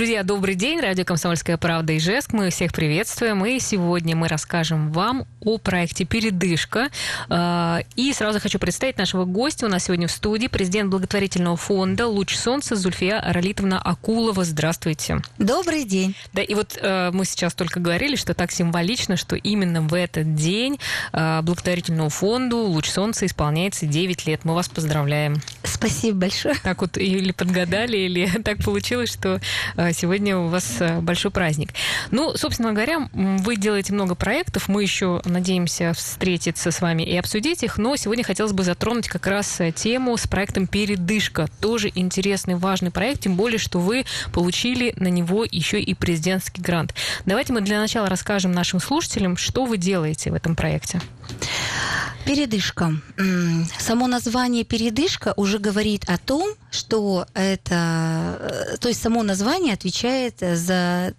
Друзья, добрый день. Радио «Комсомольская правда» Ижевск. Мы всех приветствуем. И сегодня мы расскажем вам о проекте «Передышка». А, и сразу хочу представить нашего гостя. У нас сегодня в студии президент благотворительного фонда «Луч солнца» Зульфия Аралитовна Акулова. Здравствуйте. Добрый день. Да, и вот э, мы сейчас только говорили, что так символично, что именно в этот день э, благотворительному фонду «Луч солнца» исполняется 9 лет. Мы вас поздравляем. Спасибо большое. Так вот или подгадали, или так получилось, что э, сегодня у вас э, большой праздник. Ну, собственно говоря, вы делаете много проектов. Мы еще надеемся встретиться с вами и обсудить их. Но сегодня хотелось бы затронуть как раз э, тему с проектом «Передышка». Тоже интересный, важный проект, тем более, что вы получили на него еще и президентский грант. Давайте мы для начала расскажем нашим слушателям, что вы делаете в этом проекте. Передышка. Само название передышка уже говорит о том, что это, э, то есть само название отвечает за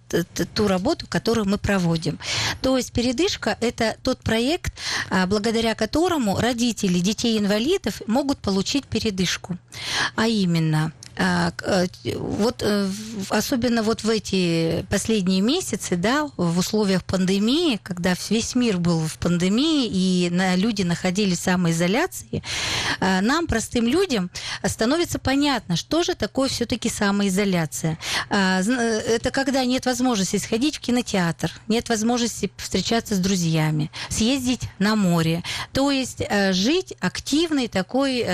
ту работу, которую мы проводим. То есть передышка – это тот проект, а, благодаря которому родители детей-инвалидов могут получить передышку. А именно, вот э, особенно вот в эти последние месяцы, да, в условиях пандемии, когда весь мир был в пандемии и люди находились в самоизоляции, а, нам, простым людям, становится понятно, что же такое все-таки самоизоляция. А, э, это когда нет возможности сходить в кинотеатр, нет возможности встречаться с друзьями, съездить на море, то есть жить активной такой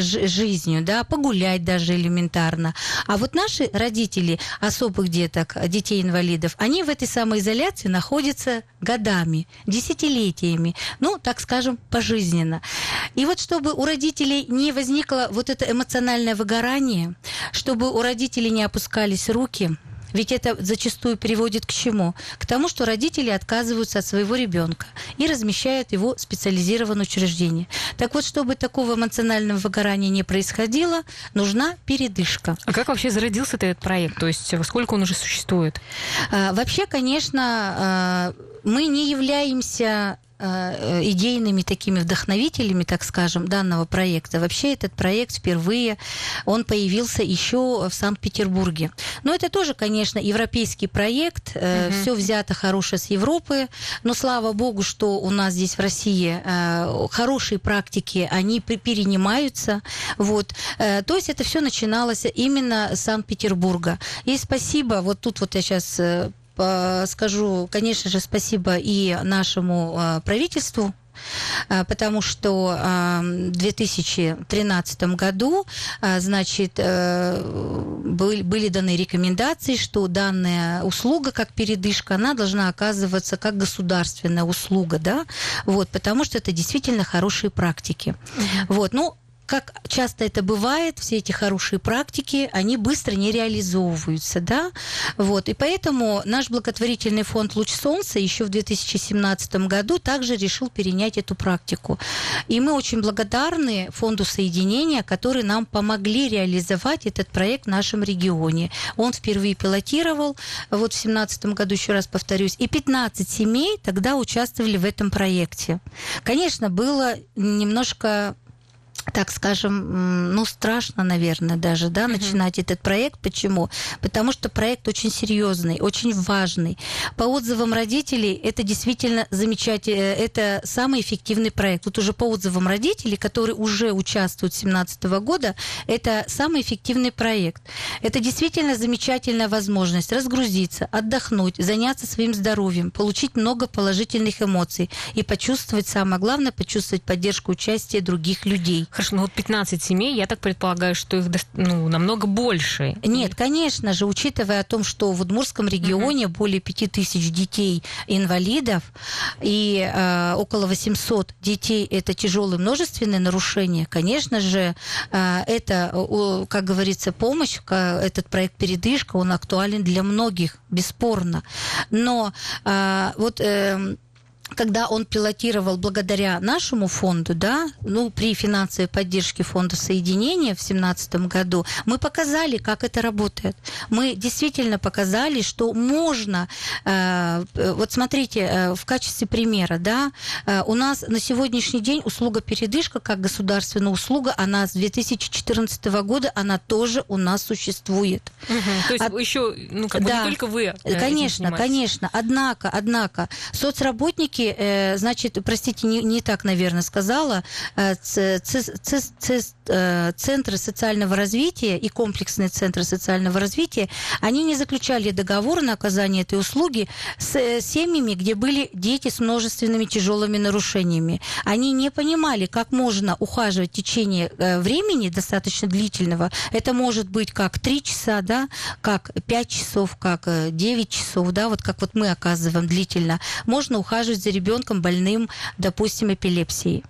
жизнью, да, погулять даже или элементарно. А вот наши родители особых деток, детей-инвалидов, они в этой самоизоляции находятся годами, десятилетиями, ну, так скажем, пожизненно. И вот чтобы у родителей не возникло вот это эмоциональное выгорание, чтобы у родителей не опускались руки, ведь это зачастую приводит к чему? К тому, что родители отказываются от своего ребенка и размещают его в специализированное учреждение. Так вот, чтобы такого эмоционального выгорания не происходило, нужна передышка. А как вообще зародился этот проект? То есть сколько он уже существует? А, вообще, конечно, а, мы не являемся идейными такими вдохновителями, так скажем, данного проекта. Вообще этот проект впервые, он появился еще в Санкт-Петербурге. Но это тоже, конечно, европейский проект, угу. все взято хорошее с Европы, но слава богу, что у нас здесь в России э, хорошие практики, они перенимаются. Вот. То есть это все начиналось именно с Санкт-Петербурга. И спасибо, вот тут вот я сейчас скажу, конечно же, спасибо и нашему а, правительству, а, потому что в 2013 году, значит, э, были даны рекомендации, что данная услуга, как передышка, она должна оказываться как государственная услуга, да, вот, потому что это действительно хорошие практики. Вот, ну, как часто это бывает, все эти хорошие практики, они быстро не реализовываются, да, вот, и поэтому наш благотворительный фонд «Луч солнца» еще в 2017 году также решил перенять эту практику. И мы очень благодарны фонду соединения, который нам помогли реализовать этот проект в нашем регионе. Он впервые пилотировал, вот в 2017 году, еще раз повторюсь, и 15 семей тогда участвовали в этом проекте. Конечно, было немножко так скажем, ну, страшно, наверное, даже, да, uh-huh. начинать этот проект. Почему? Потому что проект очень серьезный, очень важный. По отзывам родителей, это действительно замечательно, э, это самый эффективный проект. Вот уже по отзывам родителей, которые уже участвуют с 2017 года, это самый эффективный проект. Это действительно замечательная возможность разгрузиться, отдохнуть, заняться своим здоровьем, получить много положительных эмоций и почувствовать, самое главное, почувствовать поддержку, участие других людей. Хорошо, ну вот 15 семей, я так предполагаю, что их ну, намного больше. Нет, конечно же, учитывая о том, что в Удмурском регионе угу. более 5000 детей-инвалидов и э, около 800 детей это тяжелые множественные нарушения, конечно же, э, это, как говорится, помощь, этот проект «Передышка», он актуален для многих, бесспорно. Но э, вот... Э, когда он пилотировал благодаря нашему фонду, да, ну, при финансовой поддержке фонда соединения в 2017 году, мы показали, как это работает. Мы действительно показали, что можно, э, вот смотрите, э, в качестве примера, да, э, у нас на сегодняшний день услуга передышка, как государственная услуга, она с 2014 года, она тоже у нас существует. Угу. То есть От... еще, ну, как бы да, не только вы. Конечно, конечно. Однако, однако, соцработники все-таки, э, значит, простите, не, не так, наверное, сказала, э, э, центры социального развития и комплексные центры социального развития, они не заключали договор на оказание этой услуги с семьями, где были дети с множественными тяжелыми нарушениями. Они не понимали, как можно ухаживать в течение времени достаточно длительного. Это может быть как 3 часа, да, как 5 часов, как 9 часов, да, вот как вот мы оказываем длительно. Можно ухаживать за ребенком больным, допустим, эпилепсией.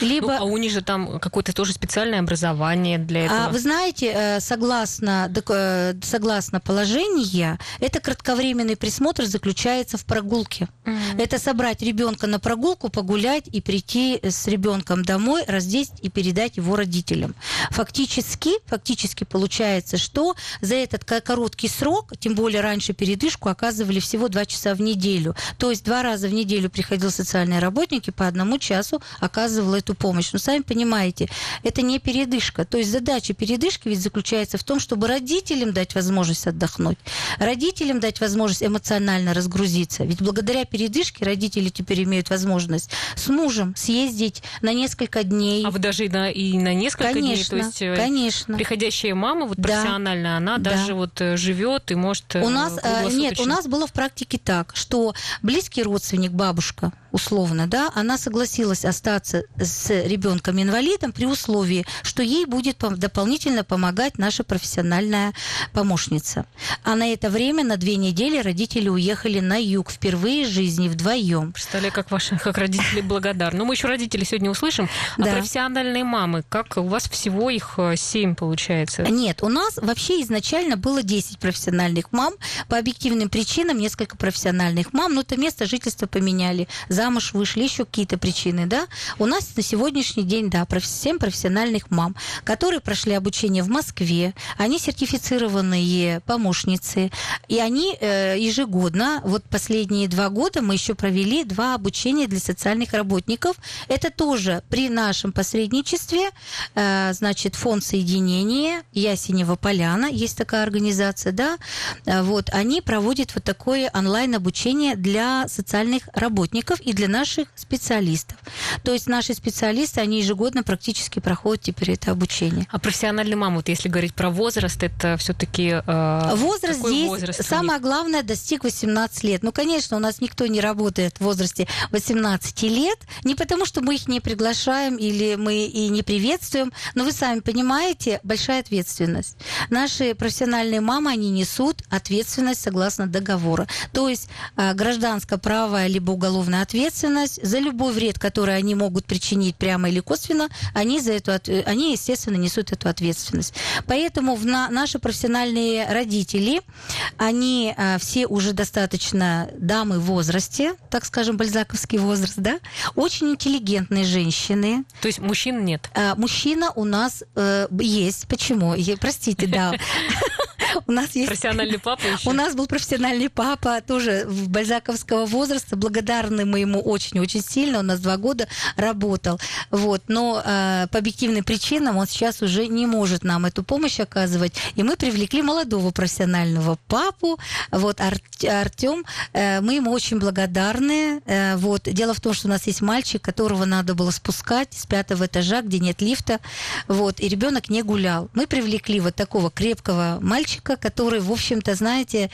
Либо... Ну, а у них же там какое-то тоже специальное образование для этого. А, вы знаете, э, согласно, э, согласно положению, это кратковременный присмотр заключается в прогулке. Mm-hmm. Это собрать ребенка на прогулку, погулять и прийти с ребенком домой, раздеть и передать его родителям. Фактически, фактически получается, что за этот короткий срок, тем более раньше передышку, оказывали всего два часа в неделю. То есть два раза в неделю приходил социальный работник и по одному часу оказывал оказывала эту помощь. Но сами понимаете, это не передышка. То есть задача передышки ведь заключается в том, чтобы родителям дать возможность отдохнуть, родителям дать возможность эмоционально разгрузиться. Ведь благодаря передышке родители теперь имеют возможность с мужем съездить на несколько дней. А вы даже и на, и на несколько конечно, дней? То есть э, конечно. приходящая мама вот да. профессионально, она да. даже вот э, живет и может у нас э, Нет, у нас было в практике так, что близкий родственник, бабушка, условно, да, она согласилась остаться с ребенком-инвалидом при условии, что ей будет дополнительно помогать наша профессиональная помощница. А на это время, на две недели, родители уехали на юг впервые в жизни вдвоем. Представляю, как ваши как родители благодарны. Но ну, мы еще родители сегодня услышим. А да. профессиональные мамы, как у вас всего их э, семь получается? Нет, у нас вообще изначально было 10 профессиональных мам. По объективным причинам несколько профессиональных мам, но это место жительства поменяли замуж вышли, еще какие-то причины, да. У нас на сегодняшний день, да, 7 профессиональных мам, которые прошли обучение в Москве, они сертифицированные помощницы, и они э, ежегодно, вот последние два года мы еще провели два обучения для социальных работников. Это тоже при нашем посредничестве, э, значит, фонд соединения Ясенева Поляна, есть такая организация, да, э, вот, они проводят вот такое онлайн-обучение для социальных работников для наших специалистов. То есть наши специалисты, они ежегодно практически проходят теперь это обучение. А профессиональный вот если говорить про возраст, это все-таки э, возраст здесь возраст самое главное достиг 18 лет. Ну, конечно, у нас никто не работает в возрасте 18 лет, не потому что мы их не приглашаем или мы и не приветствуем, но вы сами понимаете, большая ответственность. Наши профессиональные мамы, они несут ответственность согласно договора. То есть э, гражданско-правая либо уголовная ответственность ответственность за любой вред, который они могут причинить прямо или косвенно, они, за эту, они естественно, несут эту ответственность. Поэтому в на, наши профессиональные родители, они а, все уже достаточно дамы в возрасте, так скажем, бальзаковский возраст, да, очень интеллигентные женщины. То есть мужчин нет? А, мужчина у нас э, есть. Почему? Простите, да. У нас есть... Профессиональный папа еще? У нас был профессиональный папа, тоже в бальзаковского возраста, благодарны мы ему очень-очень сильно, он у нас два года работал. Вот. Но э, по объективным причинам он сейчас уже не может нам эту помощь оказывать. И мы привлекли молодого профессионального папу, вот, Ар Артем. Э, мы ему очень благодарны. Э, вот. Дело в том, что у нас есть мальчик, которого надо было спускать с пятого этажа, где нет лифта, вот, и ребенок не гулял. Мы привлекли вот такого крепкого мальчика, который, в общем-то, знаете,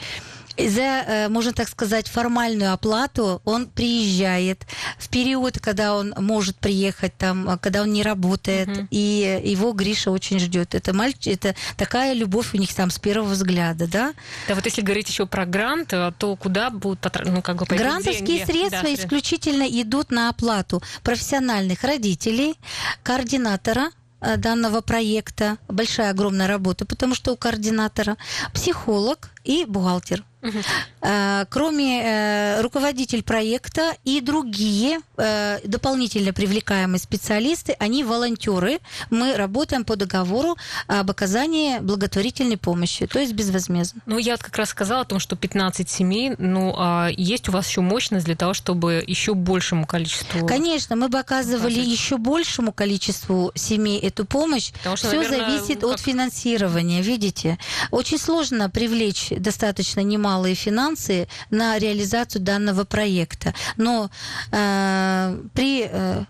за, э, можно так сказать, формальную оплату он приезжает в период, когда он может приехать там, когда он не работает, угу. и его Гриша очень ждет. Это мальчик, это такая любовь у них там с первого взгляда, да? Да, вот если говорить еще про грант, э, то куда будут ну, как бы Грантовские деньги? средства да, исключительно идут на оплату профессиональных родителей, координатора данного проекта. Большая, огромная работа, потому что у координатора психолог и бухгалтер. Угу. Кроме э, руководитель проекта и другие э, дополнительно привлекаемые специалисты, они волонтеры. Мы работаем по договору об оказании благотворительной помощи, то есть безвозмездно. Ну, я как раз сказала о том, что 15 семей, ну, а есть у вас еще мощность для того, чтобы еще большему количеству... Конечно, мы бы оказывали оказать. еще большему количеству семей эту помощь. Потому что, Все наверное, зависит как... от финансирования, видите. Очень сложно привлечь достаточно немалые финансы на реализацию данного проекта. Но э, при э,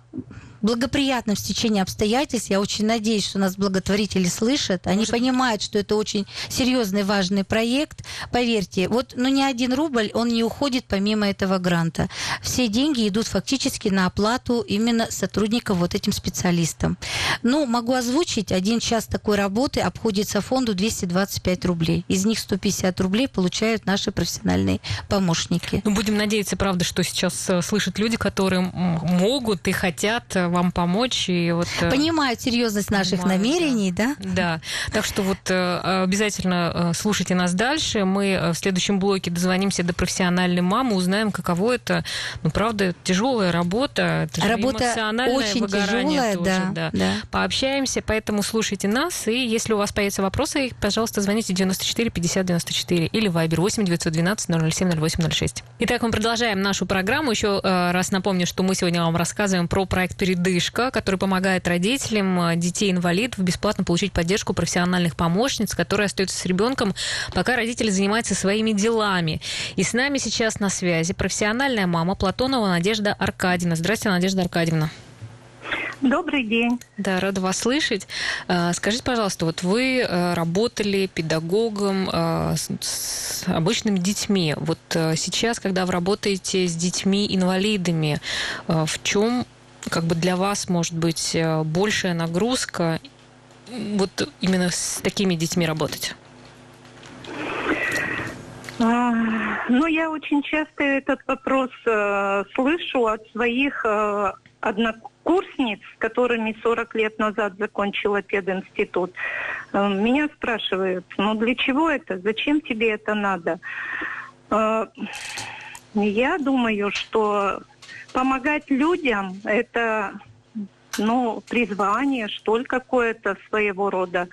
благоприятном стечении обстоятельств. Я очень надеюсь, что нас благотворители слышат. Они Может... понимают, что это очень серьезный, важный проект. Поверьте, вот ну, ни один рубль, он не уходит помимо этого гранта. Все деньги идут фактически на оплату именно сотрудников вот этим специалистам. Ну, могу озвучить, один час такой работы обходится фонду 225 рублей. Из них 150 рублей получают наши профессиональные помощники. Ну, будем надеяться, правда, что сейчас э, слышат люди, которые могут и хотят э, вам помочь. И вот, э, Понимают серьезность наших понимают, намерений, да. да? Да. Так что вот э, обязательно э, слушайте нас дальше. Мы в следующем блоке дозвонимся до профессиональной мамы, узнаем, каково это. Ну, правда, тяжелая работа. Это работа эмоциональное очень тяжелая, тоже, да, да. да. Пообщаемся, поэтому слушайте нас. И если у вас появятся вопросы, пожалуйста, звоните 94 50 94 или Viber 8 912 007 0806. Итак, мы продолжаем нашу программу. Еще раз напомню, что мы сегодня вам рассказываем про проект «Перед «Передышка», который помогает родителям э, детей-инвалидов бесплатно получить поддержку профессиональных помощниц, которые остаются с ребенком, пока родители занимаются своими делами. И с нами сейчас на связи профессиональная мама Платонова Надежда Аркадьевна. Здравствуйте, Надежда Аркадьевна. Добрый день. Да, рада вас слышать. Э, скажите, пожалуйста, вот вы э, работали педагогом с обычными детьми. Вот сейчас, когда вы работаете с детьми-инвалидами, в чем как бы для вас может быть э, большая нагрузка вот именно с такими детьми работать? А, ну, я очень часто этот вопрос э, слышу от своих э, однокурсниц, с которыми 40 лет назад закончила пединститут. Э, меня спрашивают, ну для чего это, зачем тебе это надо? Э, я думаю, что помогать людям – это ну, призвание, что ли, какое-то своего рода.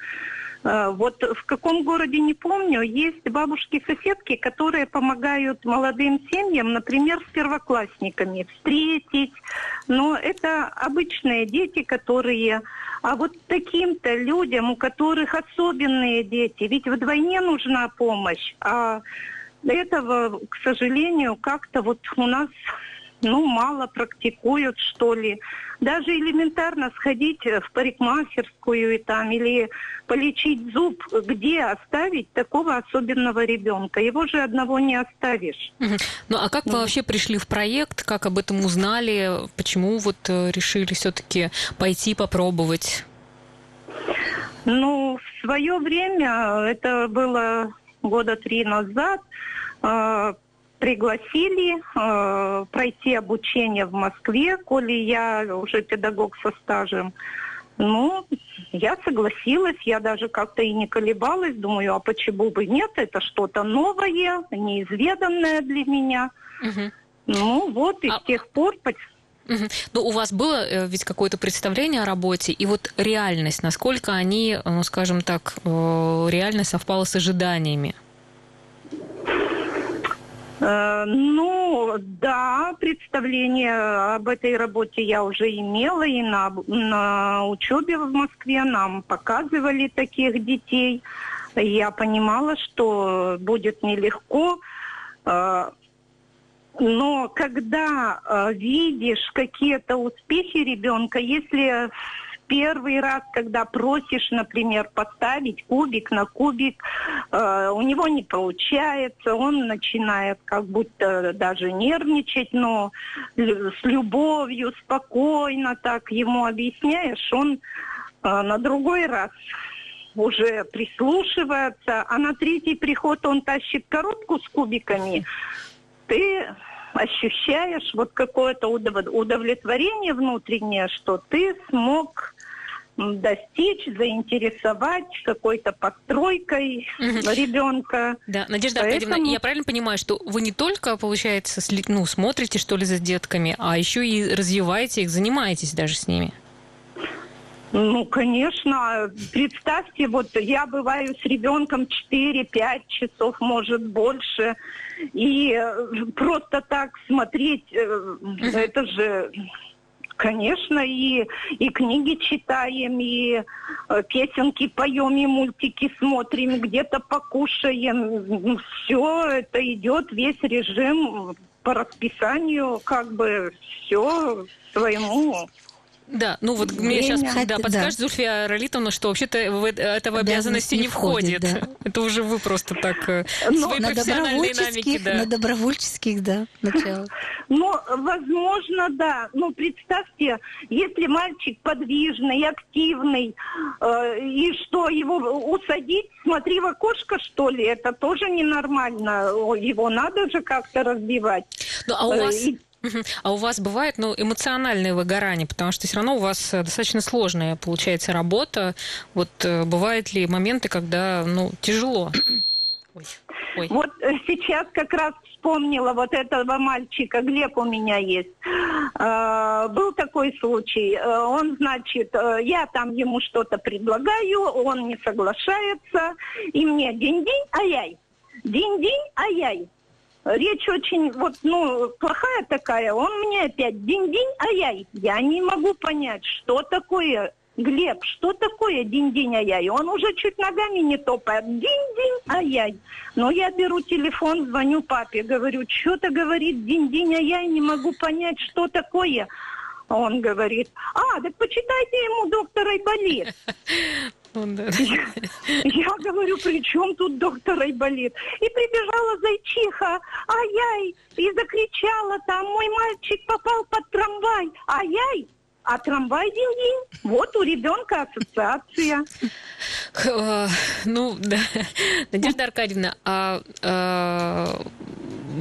Э, вот в каком городе, не помню, есть бабушки-соседки, которые помогают молодым семьям, например, с первоклассниками встретить. Но это обычные дети, которые... А вот таким-то людям, у которых особенные дети, ведь вдвойне нужна помощь, а этого, к сожалению, как-то вот у нас ну, мало практикуют, что ли. Даже элементарно сходить в парикмахерскую и там, или полечить зуб, где оставить такого особенного ребенка? Его же одного не оставишь. Ну, а как вы вообще пришли в проект? Как об этом узнали? Почему вот э, решили все-таки пойти попробовать? Ну, в свое время, это было года три назад, а, пригласили э, пройти обучение в Москве, коли я уже педагог со стажем. Ну, я согласилась, я даже как-то и не колебалась, думаю, а почему бы нет, это что-то новое, неизведанное для меня. Угу. Ну вот, и а... с тех пор... Угу. Ну, у вас было э, ведь какое-то представление о работе, и вот реальность, насколько они, ну, скажем так, э, реально совпала с ожиданиями? Э, ну, да, представление об этой работе я уже имела и на, на учебе в Москве нам показывали таких детей. Я понимала, что будет нелегко. Э, но когда э, видишь какие-то успехи ребенка, если первый раз, когда просишь, например, поставить кубик на кубик, э, у него не получается, он начинает как будто даже нервничать, но с любовью, спокойно так ему объясняешь, он э, на другой раз уже прислушивается, а на третий приход он тащит коробку с кубиками, ты ощущаешь вот какое-то удовлетворение внутреннее, что ты смог достичь, заинтересовать какой-то постройкой угу. ребенка. Да, Надежда Поэтому... Аркадьевна, я правильно понимаю, что вы не только, получается, ну, смотрите, что ли, за детками, а еще и развиваете их, занимаетесь даже с ними? Ну, конечно. Представьте, вот я бываю с ребенком 4-5 часов, может, больше. И просто так смотреть, э, это же Конечно, и, и книги читаем, и э, песенки поем, и мультики смотрим, где-то покушаем. Ну, Все это идет, весь режим по расписанию, как бы все своему да, ну вот Время. мне сейчас да, подскажет да. Зульфия Ролитовна, что вообще-то в это в обязанности не входит. входит. Да. Это уже вы просто так э, ну, свои на профессиональные навыки. Да. На добровольческих, да, начало. Ну, возможно, да. Ну, представьте, если мальчик подвижный, активный, э, и что, его усадить, смотри в окошко, что ли, это тоже ненормально. Его надо же как-то развивать. Ну, а у вас... И... А у вас бывает ну, эмоциональное выгорание, потому что все равно у вас э, достаточно сложная получается работа. Вот э, бывают ли моменты, когда ну, тяжело? Ой. Ой. Вот э, сейчас как раз вспомнила вот этого мальчика, Глеб у меня есть. Э, был такой случай. Он, значит, я там ему что-то предлагаю, он не соглашается, и мне день-день, ай-яй. День-день, ай-яй речь очень, вот, ну, плохая такая, он мне опять день-день, ай-яй. Я не могу понять, что такое, Глеб, что такое день-день, ай-яй. Он уже чуть ногами не топает. День-день, ай-яй. Но я беру телефон, звоню папе, говорю, что-то говорит день-день, ай-яй, не могу понять, что такое. Он говорит, а, так почитайте ему доктора Айболит. Я, я говорю, при чем тут доктор Айболит? И прибежала зайчиха, ай-яй, и закричала там, мой мальчик попал под трамвай, ай-яй, а трамвай день-день. Вот у ребенка ассоциация. Э, ну, да. Надежда Аркадьевна, а, а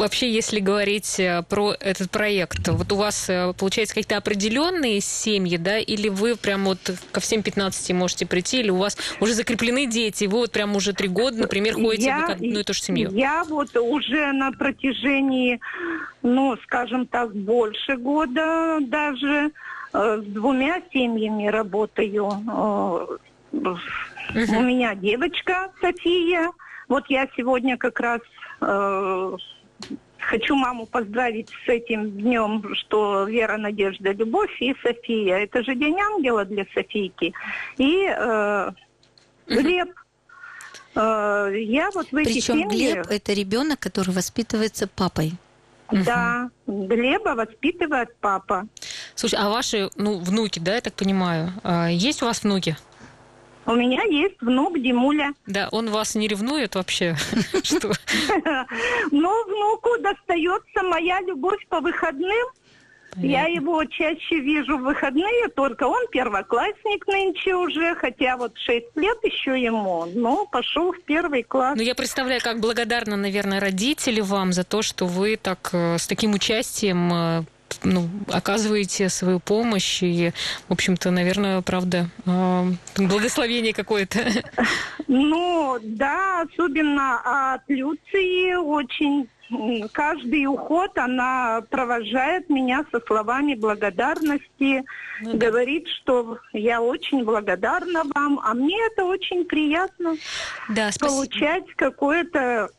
вообще, если говорить э, про этот проект, вот у вас, э, получается, какие-то определенные семьи, да, или вы прям вот ко всем 15 можете прийти, или у вас уже закреплены дети, и вы вот прям уже три года, например, ходите я, в одну и ту же семью? Я вот уже на протяжении, ну, скажем так, больше года даже э, с двумя семьями работаю. У меня девочка София. Вот я сегодня как раз Хочу маму поздравить с этим днем, что Вера, Надежда, Любовь и София. Это же День ангела для Софийки. И э, Глеб. Э, я вот в эти Причем семьи... Глеб – это ребенок, который воспитывается папой. Да, угу. Глеба воспитывает папа. Слушай, а ваши ну, внуки, да, я так понимаю, а, есть у вас внуки? У меня есть внук Димуля. Да, он вас не ревнует вообще? Что? Ну, внуку достается моя любовь по выходным. Я его чаще вижу в выходные, только он первоклассник нынче уже, хотя вот 6 лет еще ему, но пошел в первый класс. Ну, я представляю, как благодарна, наверное, родители вам за то, что вы так э, с таким участием э, ну, оказываете свою помощь и, в общем-то, наверное, правда, э, благословение какое-то. Ну, да, особенно от Люции очень каждый уход она провожает меня со словами благодарности, ну, да. говорит, что я очень благодарна вам, а мне это очень приятно да, получать какое-то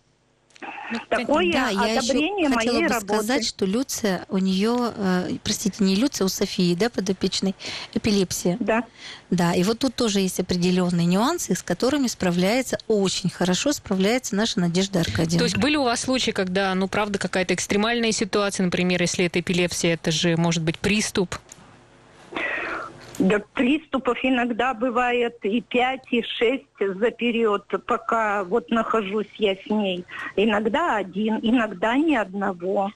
ну, Такое да, я одобрение еще хотела бы работы. сказать, что Люция, у нее, э, простите, не Люция, у Софии, да, подопечной, эпилепсия. Да. Да, и вот тут тоже есть определенные нюансы, с которыми справляется очень хорошо, справляется наша Надежда Аркадьевна. То есть были у вас случаи, когда, ну, правда, какая-то экстремальная ситуация, например, если это эпилепсия, это же может быть приступ, да, приступов иногда бывает и пять, и шесть за период, пока вот нахожусь я с ней. Иногда один, иногда ни одного.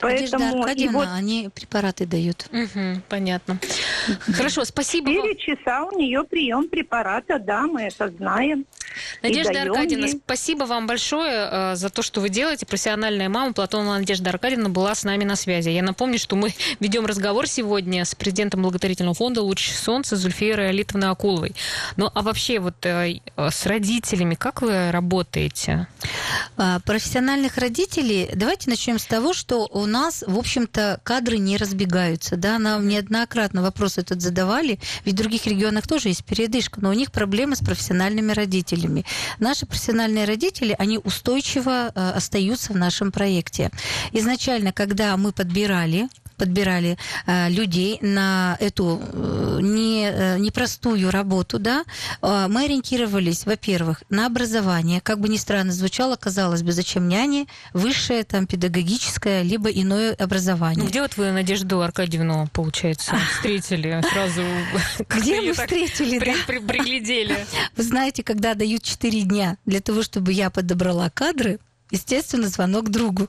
Поэтому Аркадьевна, вот... они препараты дают. Угу, понятно. Хорошо, спасибо. Четыре часа у нее прием препарата, да, мы это знаем. Надежда Аркадьевна, ей... спасибо вам большое э, за то, что вы делаете. Профессиональная мама Платонова Надежда Аркадьевна была с нами на связи. Я напомню, что мы ведем разговор сегодня с президентом благотворительного фонда «Луч солнца» Зульфией Алитовной Акуловой. Ну, а вообще вот э, с родителями как вы работаете? А, профессиональных родителей, давайте начнем с того, что у нас, в общем-то, кадры не разбегаются. Да? Нам неоднократно вопрос этот задавали, ведь в других регионах тоже есть передышка, но у них проблемы с профессиональными родителями. Наши профессиональные родители, они устойчиво э, остаются в нашем проекте. Изначально, когда мы подбирали подбирали э, людей на эту э, не, э, непростую работу, да, э, мы ориентировались, во-первых, на образование. Как бы ни странно звучало, казалось бы, зачем няни, высшее там педагогическое, либо иное образование. Где вот вы Надежду Аркадьевну, получается, встретили сразу? Где мы встретили, да? Приглядели. Вы знаете, когда дают 4 дня для того, чтобы я подобрала кадры, естественно, звонок другу.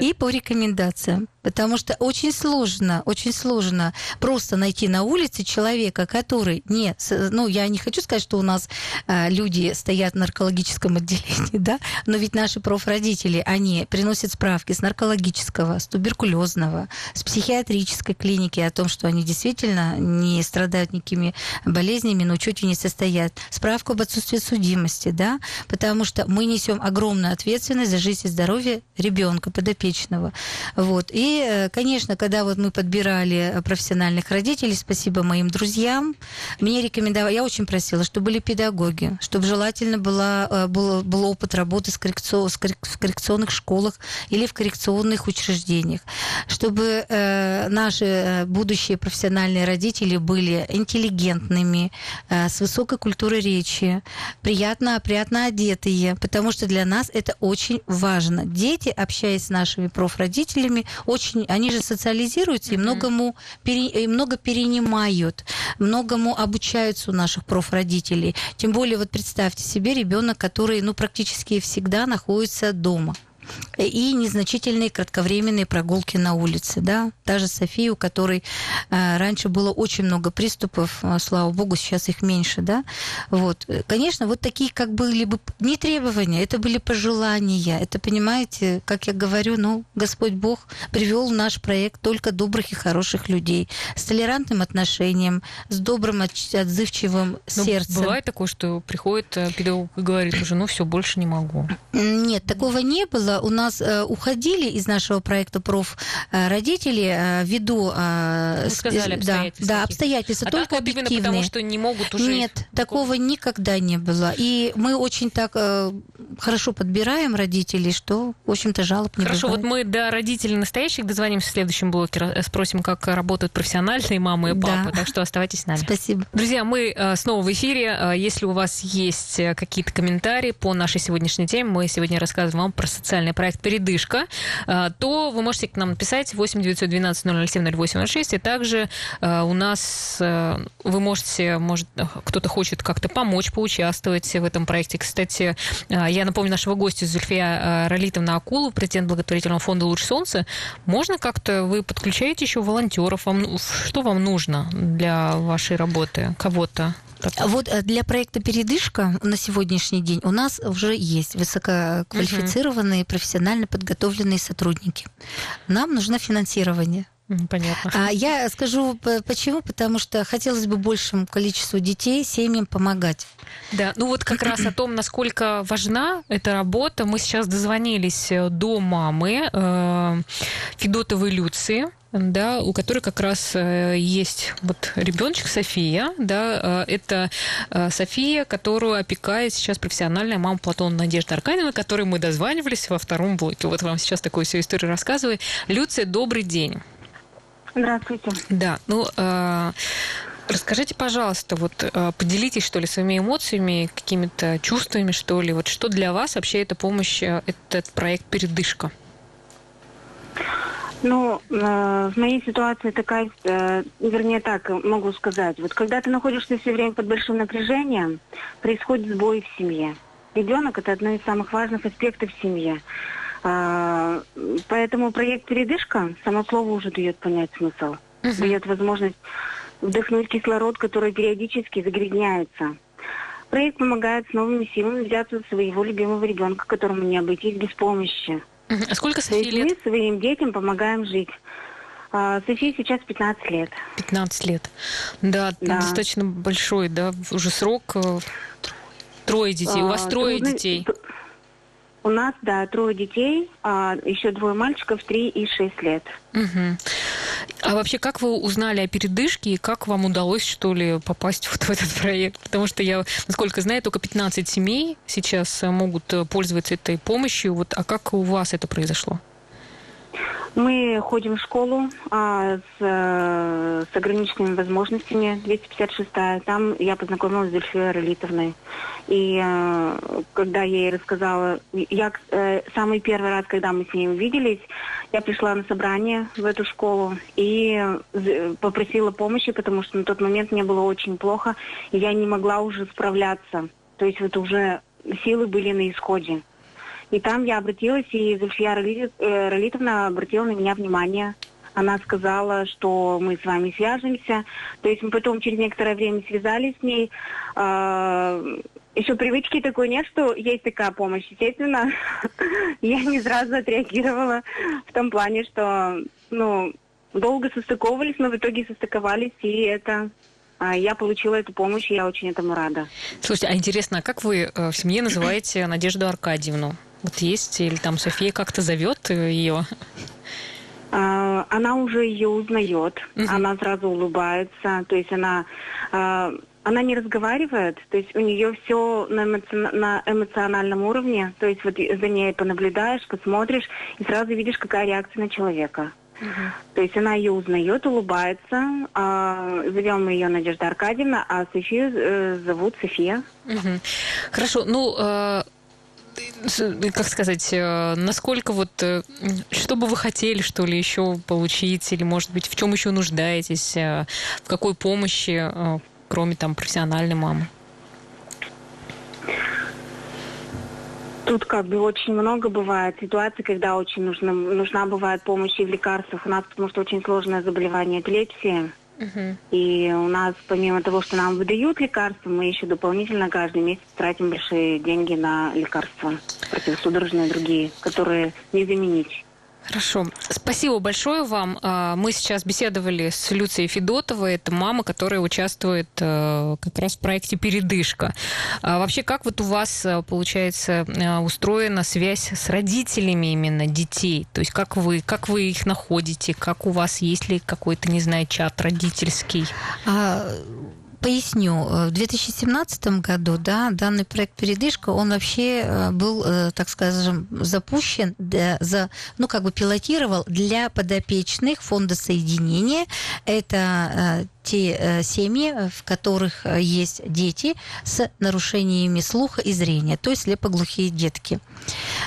И по рекомендациям. Потому что очень сложно, очень сложно просто найти на улице человека, который не... Ну, я не хочу сказать, что у нас э, люди стоят в наркологическом отделении, да, но ведь наши профродители, они приносят справки с наркологического, с туберкулезного, с психиатрической клиники о том, что они действительно не страдают никакими болезнями, на учете не состоят. Справку об отсутствии судимости, да, потому что мы несем огромную ответственность за жизнь и здоровье ребенка подопечного. Вот. И Э, конечно, когда вот мы подбирали э, профессиональных родителей, спасибо моим друзьям, мне рекомендовали, я очень просила, чтобы были педагоги, чтобы желательно была, э, был, был опыт работы с коррекцион, в коррекционных школах или в коррекционных учреждениях, чтобы э, наши будущие профессиональные родители были интеллигентными, э, с высокой культурой речи, приятно, опрятно одетые, потому что для нас это очень важно. Дети, общаясь с нашими профродителями, очень очень, они же социализируются mm-hmm. и многому пере, и много перенимают, многому обучаются у наших профродителей. Тем более, вот представьте себе ребенок, который, ну, практически всегда находится дома и незначительные кратковременные прогулки на улице, да, даже София, у которой э, раньше было очень много приступов, э, слава богу, сейчас их меньше, да, вот, конечно, вот такие как были бы не требования, это были пожелания, это, понимаете, как я говорю, ну, Господь Бог привел в наш проект только добрых и хороших людей, с толерантным отношением, с добрым, отзывчивым Но сердцем. Бывает такое, что приходит э, педагог и говорит уже, ну, все, больше не могу. Нет, такого не было, у нас э, уходили из нашего проекта проф э, родители э, ввиду... Сказали обстоятельства. Да, да обстоятельства, а только так объективные. Именно потому, что не могут уже... Нет, такого никогда не было. И мы очень так хорошо подбираем родителей, что, в общем-то, жалоб не Хорошо, бывает. вот мы до родителей настоящих дозвонимся в следующем блоке, спросим, как работают профессиональные мамы и папы, да. так что оставайтесь с нами. Спасибо. Друзья, мы снова в эфире. Если у вас есть какие-то комментарии по нашей сегодняшней теме, мы сегодня рассказываем вам про социальные социальный проект «Передышка», э, то вы можете к нам написать 8 912 007 0806, и также э, у нас э, вы можете, может, кто-то хочет как-то помочь, поучаствовать в этом проекте. Кстати, я напомню нашего гостя Зульфия Ролитовна Акулу, президент благотворительного фонда «Луч солнца». Можно как-то, вы подключаете еще волонтеров? Вам, что вам нужно для вашей работы? Кого-то? Вот э, для проекта «Передышка» на сегодняшний день у нас уже есть высококвалифицированные, профессионально подготовленные сотрудники. Нам нужно финансирование. Понятно. А я скажу почему, потому что хотелось бы большему количеству детей, семьям помогать. Да, ну вот как раз о том, насколько важна эта работа, мы сейчас дозвонились э, до мамы э, Федотовой Люции да, у которой как раз э, есть вот ребеночек София, да, э, это э, София, которую опекает сейчас профессиональная мама Платона Надежда Аркадьевна, которой мы дозванивались во втором блоке. Вот вам сейчас такую всю историю рассказываю. Люция, добрый день. Здравствуйте. Да, ну, Расскажите, пожалуйста, вот поделитесь, что ли, своими эмоциями, какими-то чувствами, что ли. Вот что для вас вообще эта помощь, этот проект «Передышка»? Ну, э, в моей ситуации такая, э, вернее так, могу сказать. Вот когда ты находишься все время под большим напряжением, происходит сбой в семье. Ребенок – это одно из самых важных аспектов в семье. Э, поэтому проект «Передышка» само слово уже дает понять смысл. Uh-huh. Дает возможность вдохнуть кислород, который периодически загрязняется. Проект помогает с новыми силами взяться своего любимого ребенка, которому не обойтись без помощи. А сколько Софии лет? Мы своим детям помогаем жить. А, Софии сейчас 15 лет. 15 лет. Да, да. достаточно большой, да, уже срок. Э, трое детей. У вас а, трое трудно... детей. У нас, да, трое детей, а еще двое мальчиков, три и шесть лет. Угу. А вообще, как вы узнали о передышке и как вам удалось, что ли, попасть вот в этот проект? Потому что я, насколько знаю, только 15 семей сейчас могут э, пользоваться этой помощью. Вот, а как у вас это произошло? Мы ходим в школу а, с, э, с ограниченными возможностями, 256-я. Там я познакомилась с Зульфией Ролитовной. И а, когда я ей рассказала, я а, самый первый раз, когда мы с ней увиделись, я пришла на собрание в эту школу и попросила помощи, потому что на тот момент мне было очень плохо, и я не могла уже справляться. То есть вот уже силы были на исходе. И там я обратилась, и Зульфия э, Ролитовна обратила на меня внимание. Она сказала, что мы с вами свяжемся. То есть мы потом через некоторое время связались с ней. А, Еще привычки такой нет, что есть такая помощь. Естественно, я не сразу отреагировала в том плане, что ну, долго состыковывались, но в итоге состыковались, и это а, я получила эту помощь, и я очень этому рада. Слушайте, а интересно, а как вы э, в семье называете Надежду Аркадьевну? Вот есть, или там София как-то зовет ее? А, она уже ее узнает, угу. она сразу улыбается, то есть она, а, она не разговаривает, то есть у нее все на, эмоци... на эмоциональном уровне, то есть вот за ней понаблюдаешь, посмотришь и сразу видишь, какая реакция на человека. Угу. То есть она ее узнает, улыбается. А, зовем ее Надежда Аркадьевна, а Софию э, зовут София. Угу. Хорошо, ну э, как сказать, э, насколько вот, э, что бы вы хотели, что ли, еще получить, или, может быть, в чем еще нуждаетесь, э, в какой помощи, кроме там профессиональной мамы? Тут как бы очень много бывает ситуаций, когда очень нужна, нужна бывает помощь и в лекарствах. У нас потому что очень сложное заболевание И у нас, помимо того, что нам выдают лекарства, мы еще дополнительно каждый месяц тратим большие деньги на лекарства противосудорожные другие, которые не заменить. Хорошо. Спасибо большое вам. А, мы сейчас беседовали с Люцией Федотовой. Это мама, которая участвует э, как раз в проекте «Передышка». А вообще, как вот у вас, э, получается, э, устроена связь с родителями именно детей? То есть как вы, как вы их находите? Как у вас, есть ли какой-то, не знаю, чат родительский? А, Поясню. В 2017 году да, данный проект «Передышка», он вообще э, был, э, так скажем, запущен, за, ну, как бы пилотировал для подопечных фонда соединения. Это э, те э, семьи, э, в которых э, есть дети с нарушениями слуха и зрения, то есть слепоглухие детки.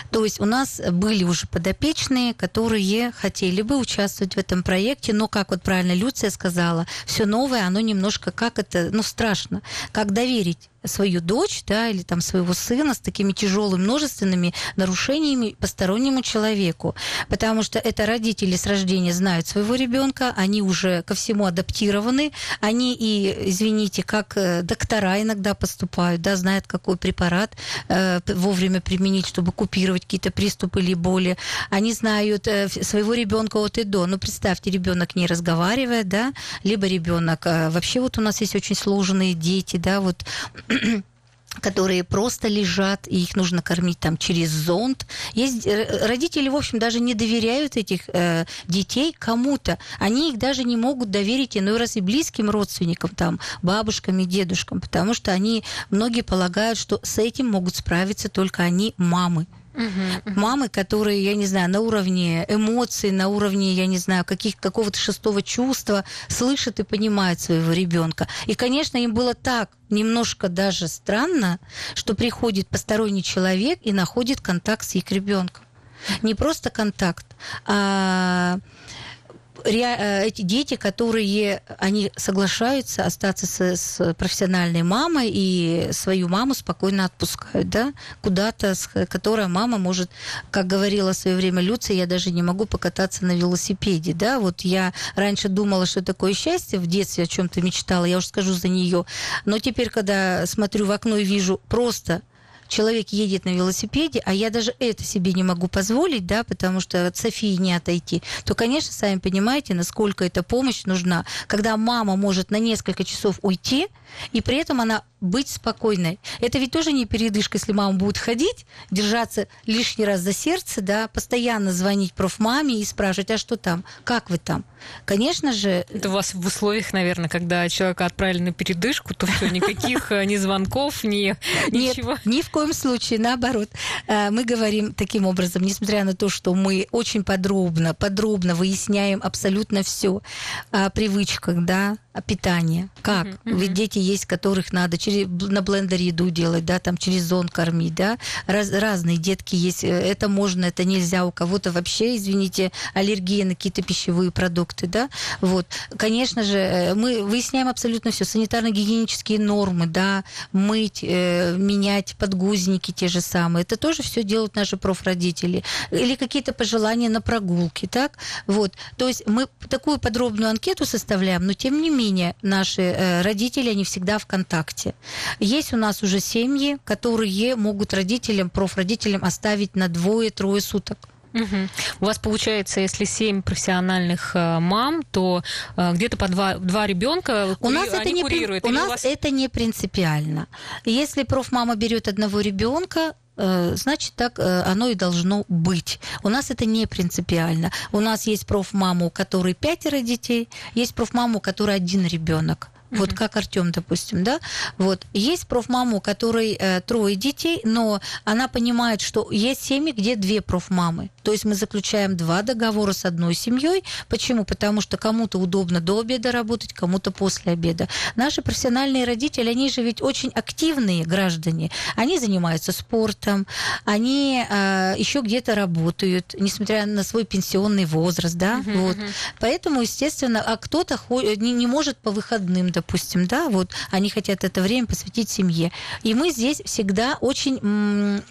То есть у нас были уже подопечные, которые хотели бы участвовать в этом проекте, но, как вот правильно Люция сказала, все новое, оно немножко, как это, ну, страшно. Как доверить свою дочь, да, или там своего сына с такими тяжелыми множественными нарушениями постороннему человеку. Потому что это родители с рождения знают своего ребенка, они уже ко всему адаптированы, они и, извините, как э, доктора иногда поступают, да, знают, какой препарат э, вовремя применить, чтобы купировать какие-то приступы или боли. Они знают э, своего ребенка от и до. Ну, представьте, ребенок не разговаривает, да, либо ребенок э, вообще вот у нас есть очень сложные дети, да, вот которые просто лежат, и их нужно кормить там через зонд. Есть э, родители, в общем, даже не доверяют этих э, детей кому-то. Они их даже не могут доверить иной раз и близким родственникам, там, бабушкам и дедушкам, потому что они, многие полагают, что с этим могут справиться только они, мамы. Угу, Мамы, которые, я не знаю, на уровне эмоций, на уровне, я не знаю, каких, какого-то шестого чувства слышат и понимают своего ребенка. И, конечно, им было так немножко даже странно, что приходит посторонний человек и находит контакт с их ребенком. Не просто контакт, а эти дети, которые, они соглашаются остаться с, с профессиональной мамой и свою маму спокойно отпускают, да, куда-то, с которой мама может, как говорила в свое время Люция, я даже не могу покататься на велосипеде, да, вот я раньше думала, что такое счастье, в детстве о чем-то мечтала, я уже скажу за нее, но теперь, когда смотрю в окно и вижу просто человек едет на велосипеде, а я даже это себе не могу позволить, да, потому что от Софии не отойти, то, конечно, сами понимаете, насколько эта помощь нужна. Когда мама может на несколько часов уйти, и при этом она быть спокойной. Это ведь тоже не передышка, если мама будет ходить, держаться лишний раз за сердце, да, постоянно звонить профмаме и спрашивать, а что там, как вы там. Конечно же... Это у вас в условиях, наверное, когда человека отправили на передышку, то все, никаких э, ни звонков, ни ничего. Нет, ни в коем случае, наоборот. Э, мы говорим таким образом, несмотря на то, что мы очень подробно, подробно выясняем абсолютно все о привычках, да, о питании, как. Ведь дети есть, которых надо через, на блендере еду делать, да, там через зон кормить, да. Раз, разные детки есть. Э, это можно, это нельзя. У кого-то вообще, извините, аллергия на какие-то пищевые продукты, да. Вот. Конечно же, э, мы выясняем абсолютно все. Санитарно-гигиенические нормы, да, мыть, э, менять подгузники те же самые. Это тоже все делают наши профродители. Или какие-то пожелания на прогулки, так. Вот. То есть мы такую подробную анкету составляем, но тем не менее наши э, родители, они всегда в контакте. Есть у нас уже семьи, которые могут родителям, профродителям оставить на двое-трое суток. Угу. У вас получается, если семь профессиональных э, мам, то э, где-то по два, два ребенка у нас это не курируют. У нас у вас... это не принципиально. Если профмама берет одного ребенка, э, значит, так э, оно и должно быть. У нас это не принципиально. У нас есть профмама, у которой пятеро детей, есть профмама, у которой один ребенок. Вот как Артем, допустим, да? Вот. Есть профмама, у которой э, трое детей, но она понимает, что есть семьи, где две профмамы. То есть мы заключаем два договора с одной семьей. Почему? Потому что кому-то удобно до обеда работать, кому-то после обеда. Наши профессиональные родители, они же ведь очень активные граждане. Они занимаются спортом, они э, еще где-то работают, несмотря на свой пенсионный возраст, да? Uh-huh, вот. Поэтому, естественно, а кто-то не, не может по выходным, допустим, да, вот они хотят это время посвятить семье. И мы здесь всегда очень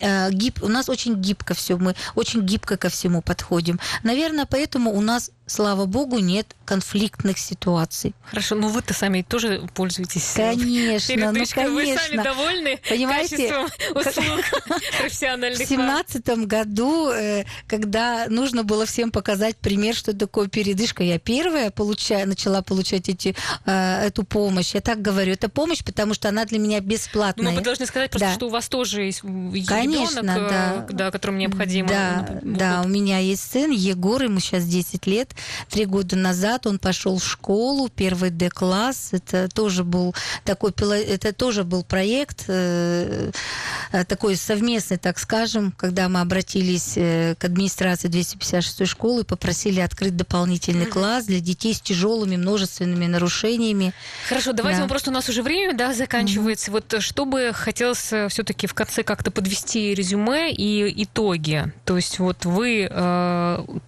э, гиб, у нас очень гибко все, мы очень гибко ко всему подходим. Наверное, поэтому у нас слава богу, нет конфликтных ситуаций. Хорошо, но вы-то сами тоже пользуетесь э, Конечно, ну конечно. Вы сами довольны Понимаете, услуг профессиональных? В семнадцатом году, э, когда нужно было всем показать пример, что такое передышка, я первая получая, начала получать эти, э, эту помощь. Я так говорю, это помощь, потому что она для меня бесплатная. Ну, вы должны сказать просто, да. что у вас тоже есть Конечно, ребенок, да. Да, которому необходимо. Да, да, у меня есть сын Егор, ему сейчас 10 лет. Три года назад он пошел в школу, первый Д-класс. Это тоже был такой, это тоже был проект э, э, такой совместный, так скажем, когда мы обратились э, к администрации 256 школы и попросили открыть дополнительный класс для детей с тяжелыми множественными нарушениями. Хорошо, давайте да. мы просто у нас уже время, да, заканчивается. Mm-hmm. Вот чтобы хотелось все-таки в конце как-то подвести резюме и итоги. То есть вот вы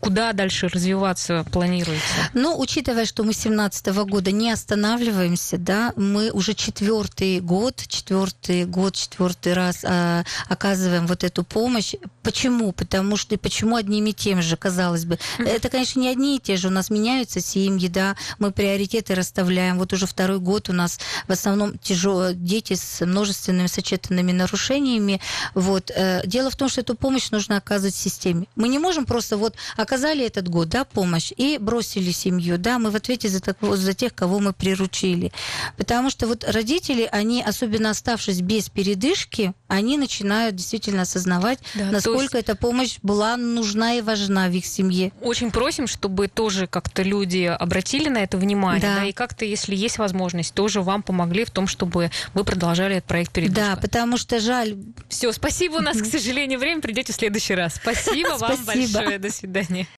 куда дальше развиваться планируете? Ну, учитывая, что мы с 2017 года не останавливаемся, да, мы уже четвертый год, четвертый год, четвертый раз э, оказываем вот эту помощь. Почему? Потому что и почему одними и тем же, казалось бы. Это, конечно, не одни и те же. У нас меняются семьи, да, мы приоритеты расставляем. Вот уже второй год у нас в основном тяжелые дети с множественными сочетанными нарушениями. Вот. Э, дело в том, что эту помощь нужно оказывать в системе. Мы не можем просто вот оказали этот год, да, помощь, и бросили семью. Да, мы в ответе за, так, за тех, кого мы приручили. Потому что вот родители, они, особенно оставшись без передышки, они начинают действительно осознавать, да, насколько есть... эта помощь была нужна и важна в их семье. Очень просим, чтобы тоже как-то люди обратили на это внимание, да, да и как-то, если есть возможность, тоже вам помогли в том, чтобы вы продолжали этот проект передышка. Да, потому что жаль. Все, спасибо. У нас, к сожалению, время. Придете в следующий раз. Спасибо вам большое. До свидания.